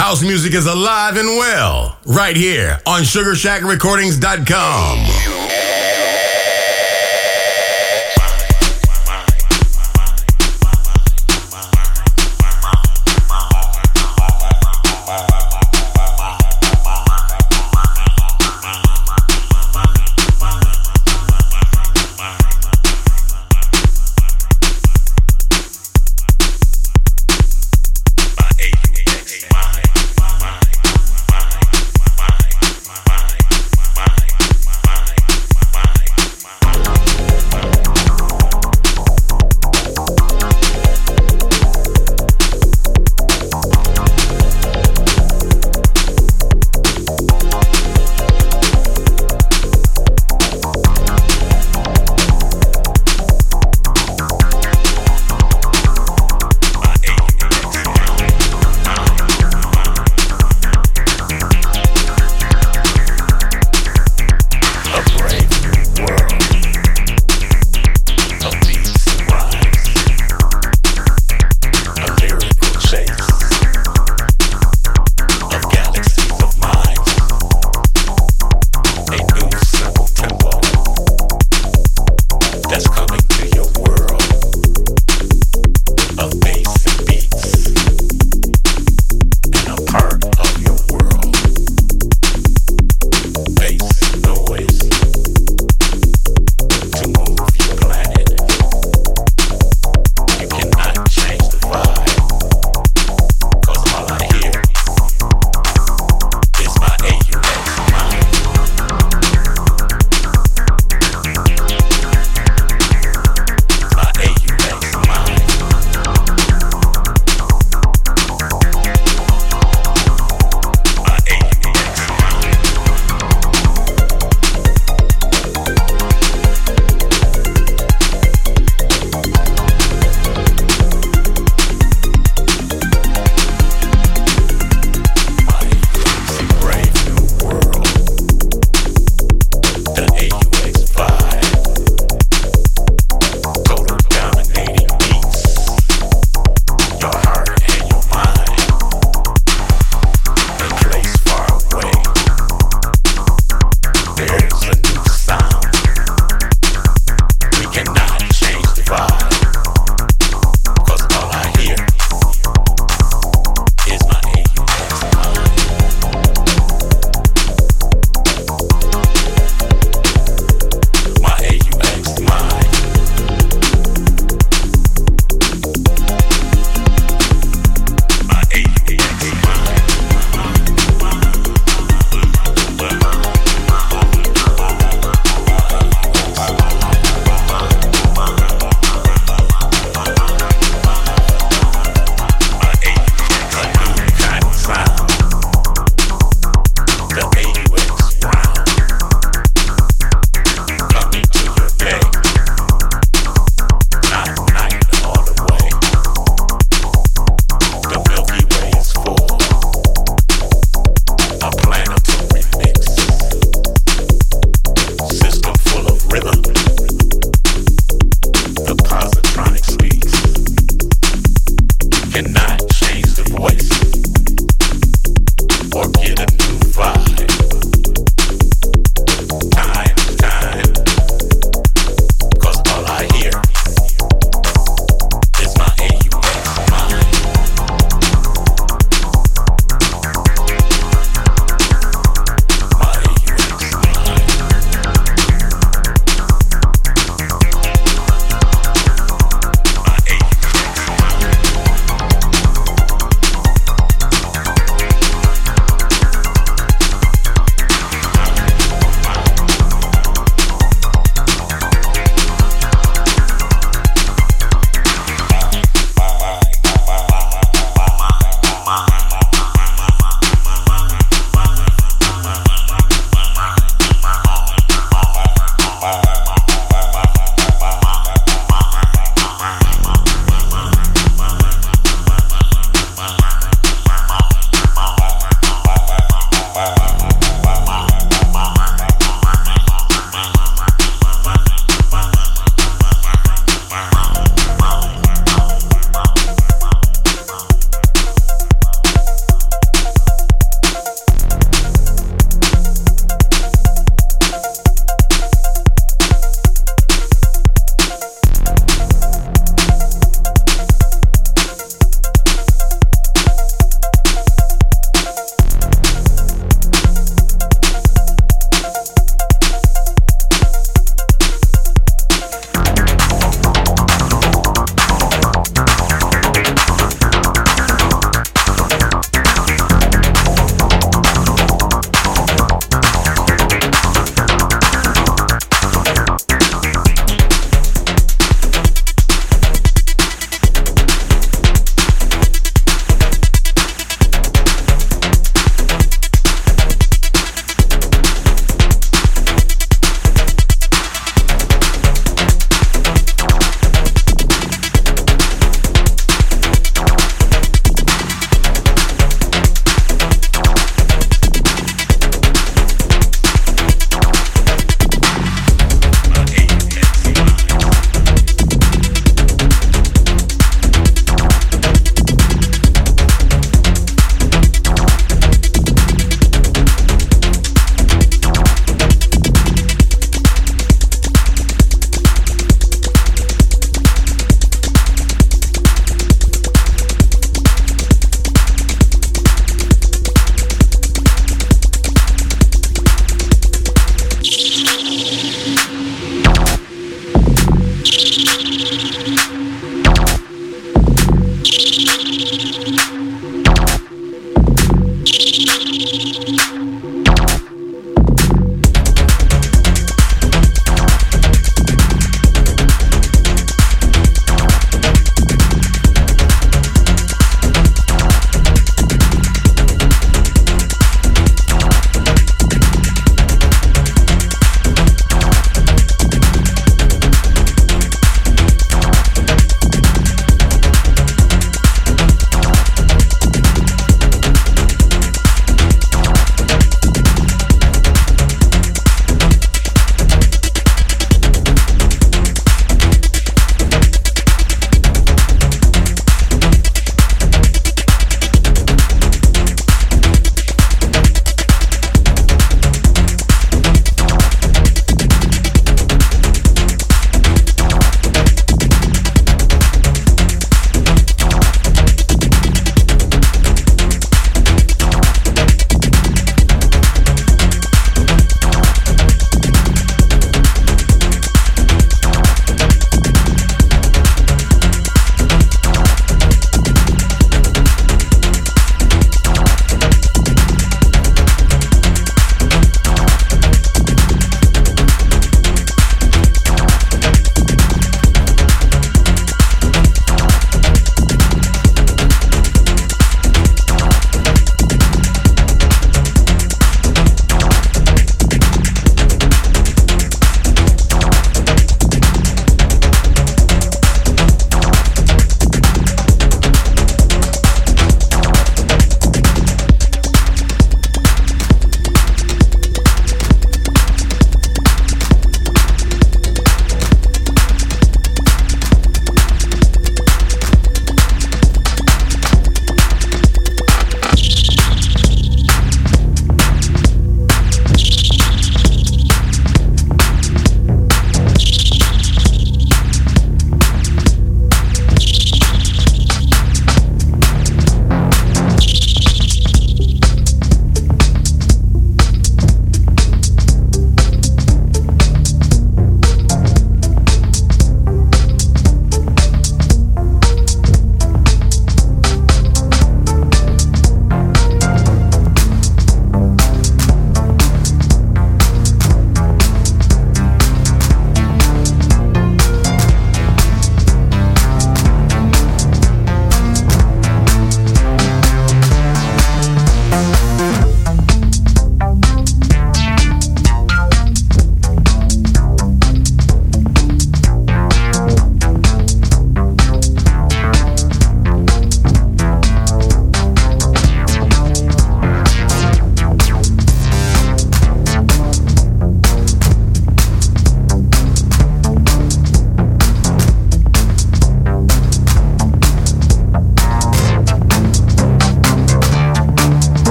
House music is alive and well right here on SugarshackRecordings.com.